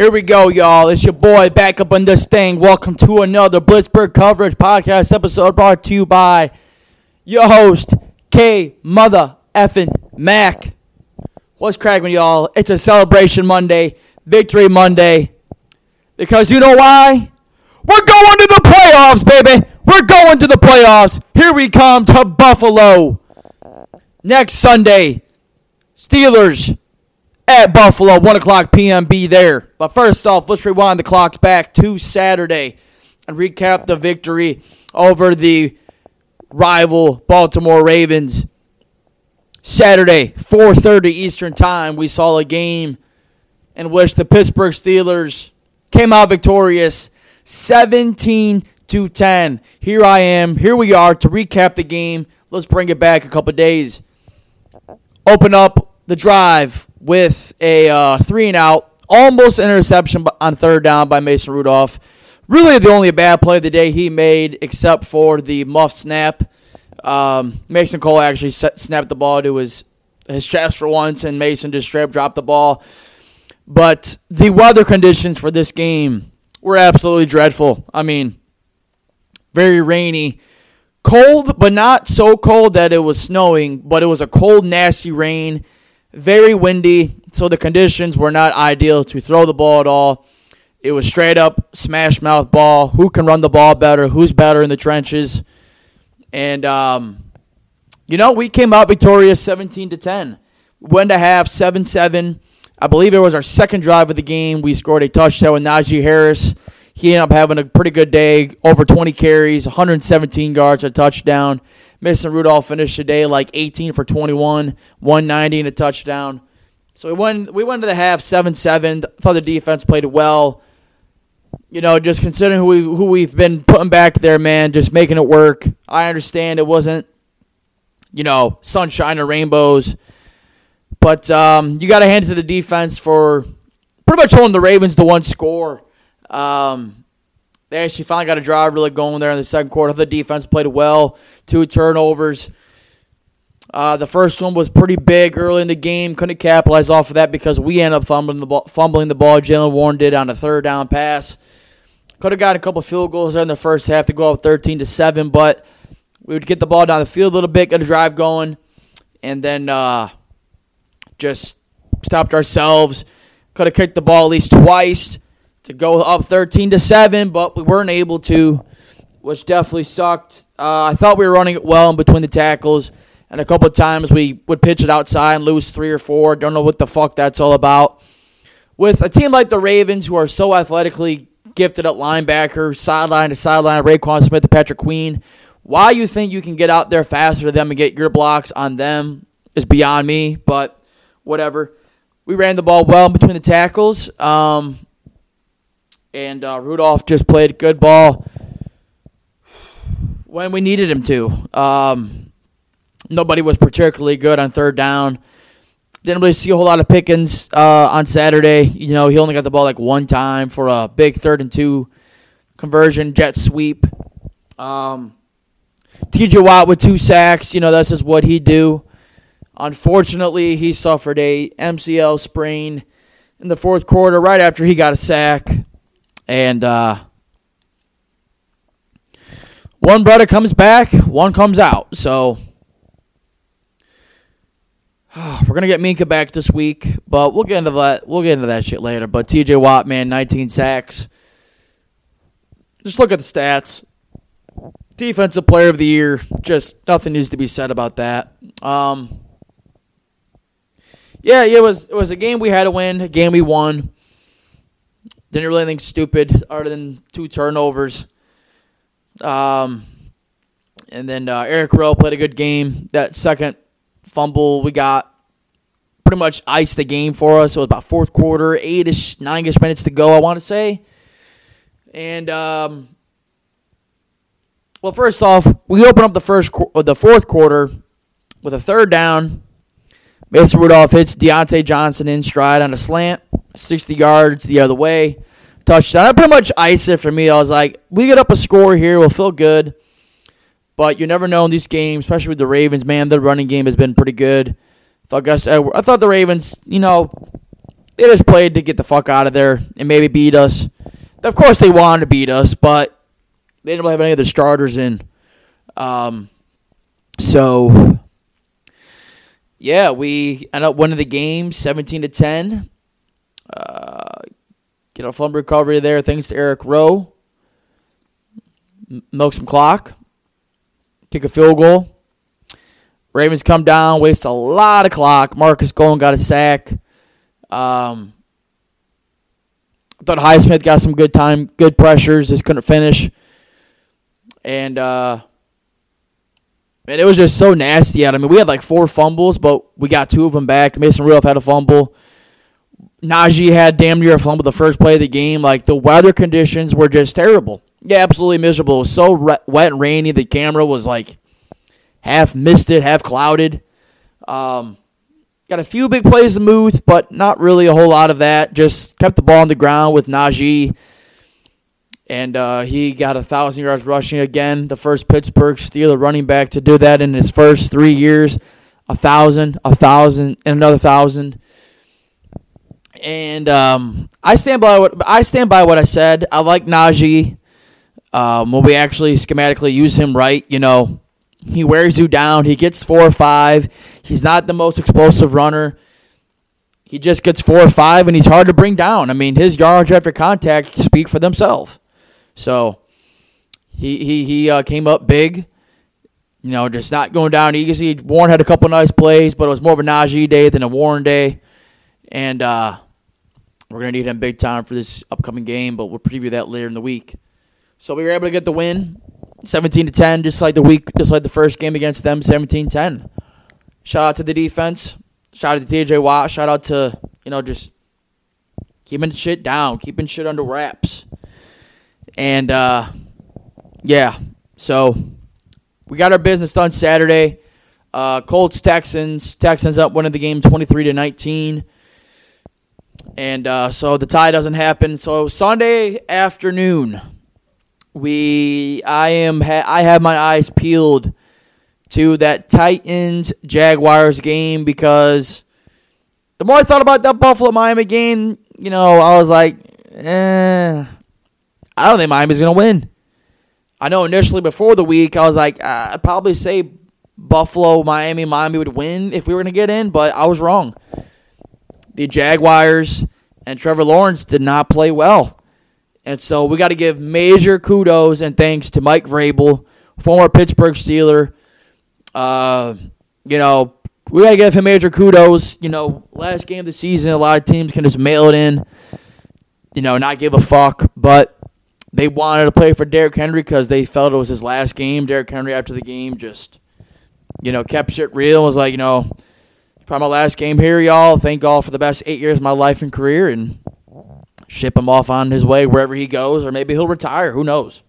Here we go, y'all. It's your boy back up on this thing. Welcome to another Blitzburgh coverage podcast episode brought to you by your host, K Mother Effin Mac. What's cracking, y'all? It's a celebration Monday, victory Monday. Because you know why? We're going to the playoffs, baby. We're going to the playoffs. Here we come to Buffalo. Next Sunday, Steelers at Buffalo, 1 o'clock p.m. Be there. But first off, let's rewind the clocks back to Saturday and recap the victory over the rival Baltimore Ravens. Saturday, 4:30 Eastern Time, we saw a game in which the Pittsburgh Steelers came out victorious 17 to 10. Here I am. Here we are to recap the game. Let's bring it back a couple days. Open up the drive with a uh, three and out, almost interception on third down by Mason Rudolph. Really, the only bad play of the day he made, except for the muff snap. Um, Mason Cole actually snapped the ball to his his chest for once, and Mason just straight dropped the ball. But the weather conditions for this game were absolutely dreadful. I mean, very rainy, cold, but not so cold that it was snowing, but it was a cold, nasty rain very windy, so the conditions were not ideal to throw the ball at all. It was straight up smash mouth ball. Who can run the ball better? Who's better in the trenches? And um, you know, we came out victorious, seventeen to ten. Went to half, seven seven. I believe it was our second drive of the game. We scored a touchdown with Najee Harris. He ended up having a pretty good day, over 20 carries, 117 yards, a touchdown. Mason Rudolph finished today like 18 for 21, 190 and a touchdown. So we went we went to the half 7-7. Thought the defense played well. You know, just considering who we who we've been putting back there, man, just making it work. I understand it wasn't, you know, sunshine and rainbows, but um, you got to hand it to the defense for pretty much holding the Ravens to one score. Um, they actually finally got a drive really going there in the second quarter. The defense played well, two turnovers. Uh, the first one was pretty big early in the game. Couldn't capitalize off of that because we ended up fumbling the ball. Fumbling the ball. Jaylen Warren did on a third down pass. Could have got a couple field goals there in the first half to go up 13 to seven, but we would get the ball down the field a little bit, get a drive going, and then uh, just stopped ourselves. Could have kicked the ball at least twice to go up 13 to 7, but we weren't able to, which definitely sucked. Uh, I thought we were running it well in between the tackles, and a couple of times we would pitch it outside and lose three or four. Don't know what the fuck that's all about. With a team like the Ravens, who are so athletically gifted at linebacker, sideline to sideline, Roquan Smith to Patrick Queen, why you think you can get out there faster than them and get your blocks on them is beyond me, but whatever. We ran the ball well in between the tackles. Um, and uh, Rudolph just played good ball when we needed him to. Um, nobody was particularly good on third down. Didn't really see a whole lot of Pickens uh, on Saturday. You know, he only got the ball like one time for a big third and two conversion, jet sweep. Um, TJ Watt with two sacks. You know, that's just what he do. Unfortunately, he suffered a MCL sprain in the fourth quarter right after he got a sack. And uh, one brother comes back, one comes out. So we're gonna get Minkah back this week, but we'll get into that. We'll get into that shit later. But T.J. Watt, man, 19 sacks. Just look at the stats. Defensive Player of the Year. Just nothing needs to be said about that. Um, yeah, it was it was a game we had to win, a game we won. Didn't really anything stupid other than two turnovers. Um, and then uh, Eric Rowe played a good game. That second fumble we got pretty much iced the game for us. It was about fourth quarter, eight-ish, nine-ish minutes to go, I want to say. And um, well, first off, we open up the first the fourth quarter with a third down. Mason Rudolph hits Diontae Johnson in stride on a slant. 60 yards the other way. Touchdown. I pretty much iced it for me. I was like, we get up a score here, we'll feel good. But you never know in these games, especially with the Ravens, man, the running game has been pretty good. I thought Gus Edwards, I thought the Ravens, you know, they just played to get the fuck out of there and maybe beat us. Of course, they wanted to beat us, but they didn't have any of the starters in. Um, so yeah, we end up winning the game, seventeen to ten. Uh, get a fumble recovery there, thanks to Eric Rowe. Milk some clock, kick a field goal. Ravens come down, waste a lot of clock. Marcus Golden got a sack. Um, thought Highsmith got some good time, good pressures, just couldn't finish. And uh, man, it was just so nasty out. I mean, we had like four fumbles, but we got two of them back. Mason Rudolph had a fumble. Najee had damn near a fumble the first play of the game. Like the weather conditions were just terrible. Yeah, absolutely miserable. It was so re- wet and rainy. The camera was like half misted, half clouded. Um, got a few big plays to move, but not really a whole lot of that. Just kept the ball on the ground with Najee, and uh, he got a thousand yards rushing again. The first Pittsburgh Steeler running back to do that in his first three years. A thousand, a thousand, and another thousand. And um, I stand by what I stand by what I said. I like Najee. Um, when we actually schematically use him right, you know, he wears you down. He gets four or five. He's not the most explosive runner. He just gets four or five, and he's hard to bring down. I mean, his yards after contact speak for themselves. So he he he uh, came up big. You know, just not going down easy. Warren had a couple nice plays, but it was more of a Najee day than a Warren day. And uh, we're gonna need him big time for this upcoming game, but we'll preview that later in the week. So we were able to get the win. 17 to 10, just like the week, just like the first game against them, 17-10. Shout out to the defense. Shout out to TJ Watt. Shout out to you know just keeping shit down, keeping shit under wraps, and uh, yeah. So we got our business done Saturday. Uh, Colts Texans. Texans up winning the game 23 to 19. And uh, so the tie doesn't happen. So Sunday afternoon, we I am ha- I have my eyes peeled to that Titans Jaguars game because the more I thought about that Buffalo Miami game, you know, I was like, eh, I don't think Miami's gonna win. I know initially before the week I was like, uh, I'd probably say Buffalo, Miami, Miami would win if we were gonna get in, but I was wrong. The Jaguars and Trevor Lawrence did not play well. And so we got to give major kudos and thanks to Mike Vrabel, former Pittsburgh Steeler. Uh, you know, we got to give him major kudos. You know, last game of the season, a lot of teams can just mail it in, you know, not give a fuck. But they wanted to play for Derrick Henry because they felt it was his last game. Derrick Henry, after the game, just, you know, kept shit real. and Was like, you know, probably my last game here, y'all. Thank God for the best eight years of my life and career. And ship him off on his way wherever he goes, or maybe he'll retire. Who knows?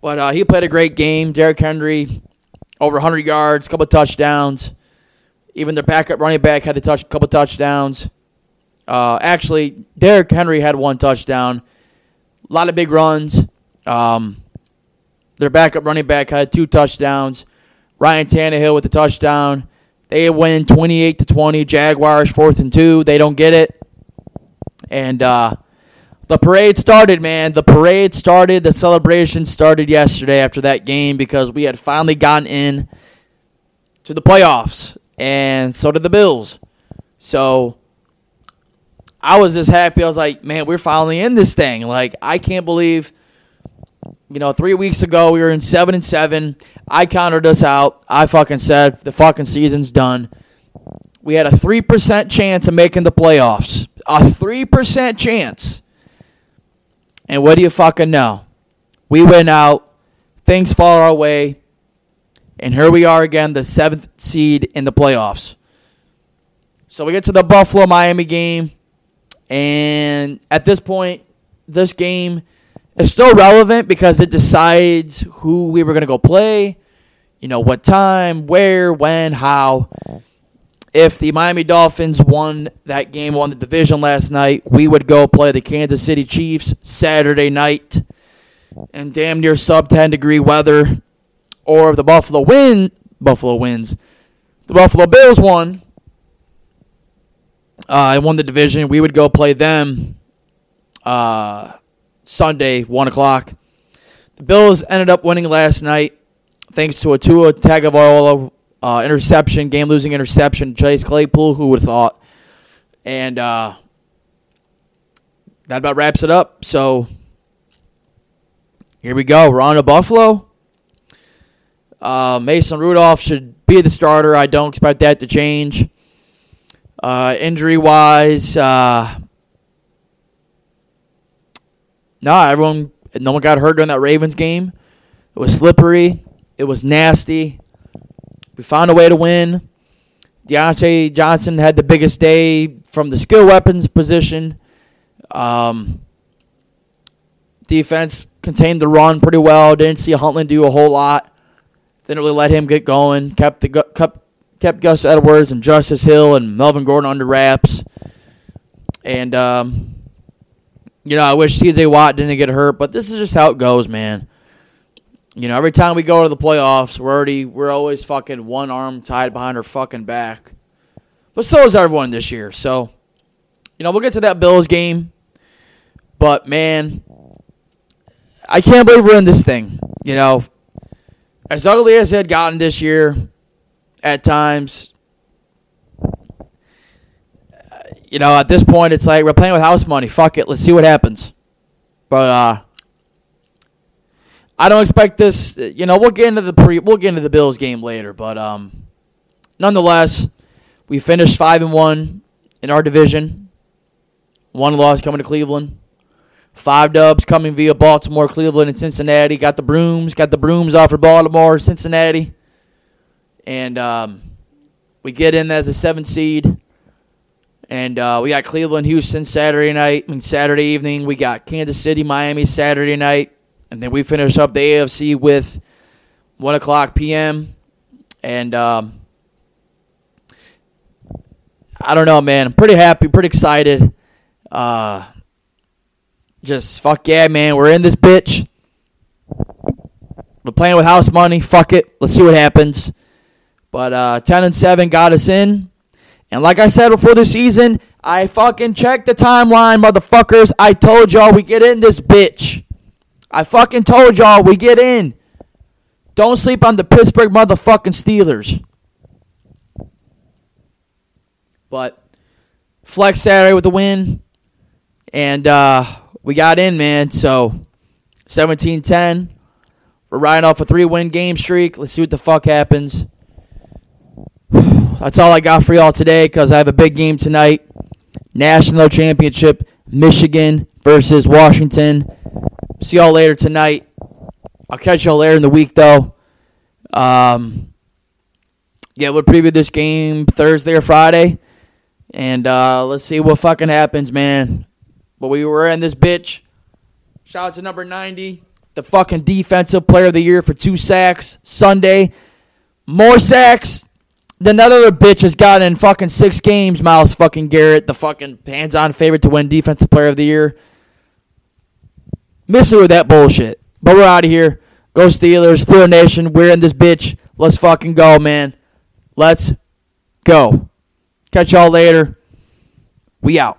But uh, he played a great game. Derrick Henry, over 100 yards, couple touchdowns. Even their backup running back had a touch, couple touchdowns. Uh, actually, Derrick Henry had one touchdown. A lot of big runs. Um, their backup running back had two touchdowns. Ryan Tannehill with the touchdown. They win 28 to 20. Jaguars fourth and two. They don't get it. And uh, the parade started, man. The parade started. The celebration started yesterday after that game because we had finally gotten in to the playoffs, and so did the Bills. So I was just happy. I was like, man, we're finally in this thing. Like, I can't believe. You know, three weeks ago we were in seven and seven. I counted us out. I fucking said the fucking season's done. We had a three percent chance of making the playoffs. A three percent chance. And what do you fucking know? We went out, things fall our way, and here we are again, the seventh seed in the playoffs. So we get to the Buffalo Miami game, and at this point, this game is still relevant because it decides who we were going to go play, you know, what time, where, when, how if the Miami Dolphins won that game, won the division last night, we would go play the Kansas City Chiefs Saturday night in damn near sub 10 degree weather. Or if the Buffalo win, Buffalo wins. The Buffalo Bills won. uh, and won the division. We would go play them uh, Sunday, one o'clock. The Bills ended up winning last night thanks to a Tua Tagovailoa uh, interception, game-losing interception. Chase Claypool, who would have thought, and uh, that about wraps it up. So here we go. We're on to Buffalo. Uh, Mason Rudolph should be the starter. I don't expect that to change. Uh, injury wise, uh, no, nah, everyone, no one got hurt during that Ravens game. It was slippery. It was nasty. We found a way to win. Diontae Johnson had the biggest day from the skill weapons position. Um, defense contained the run pretty well. Didn't see Huntley do a whole lot. Didn't really let him get going. Kept the kept kept Gus Edwards and Justice Hill and Melvin Gordon under wraps. And um, you know, I wish TJ Watt didn't get hurt, but this is just how it goes, man. You know, every time we go to the playoffs, we're already we're always fucking one arm tied behind our fucking back. But so is everyone this year. So, you know, we'll get to that Bills game. But man, I can't believe we're in this thing. You know, as ugly as it had gotten this year, at times, you know, at this point, it's like we're playing with house money. Fuck it, let's see what happens. But uh, I don't expect this. You know, we'll get into the pre, we'll get into the Bills game later. But um, nonetheless, we finished five and one in our division. One loss coming to Cleveland. Five dubs coming via Baltimore, Cleveland, and Cincinnati. Got the brooms. Got the brooms off for Baltimore, Cincinnati. And um, we get in as a seven seed. And uh, we got Cleveland, Houston Saturday night. I mean, Saturday evening. We got Kansas City, Miami Saturday night. And then we finish up the AFC with 1 o'clock p.m. And um, I don't know, man. I'm pretty happy, pretty excited. Uh, just fuck yeah, man. We're in this bitch. We're playing with house money. Fuck it. Let's see what happens. But uh, 10 and 7 got us in. And like I said before the season, I fucking checked the timeline, motherfuckers. I told y'all we get in this bitch. I fucking told y'all we get in. Don't sleep on the Pittsburgh motherfucking Steelers. But flex Saturday with the win. And uh, we got in, man. So 17 10. We're riding off a three win game streak. Let's see what the fuck happens. That's all I got for y'all today because I have a big game tonight. National Championship, Michigan versus Washington. See y'all later tonight. I'll catch y'all later in the week, though. Um, yeah, we'll preview this game Thursday or Friday. And uh, let's see what fucking happens, man. But we were in this bitch. Shout out to number 90, the fucking defensive player of the year for two sacks Sunday. More sacks than that other bitch has gotten in fucking six games. Myles fucking Garrett, the fucking hands-on favorite to win defensive player of the year. Miss me with that bullshit. But we're out of here. Go Steelers, Steeler Nation. We're in this bitch. Let's fucking go, man. Let's go. Catch y'all later. We out.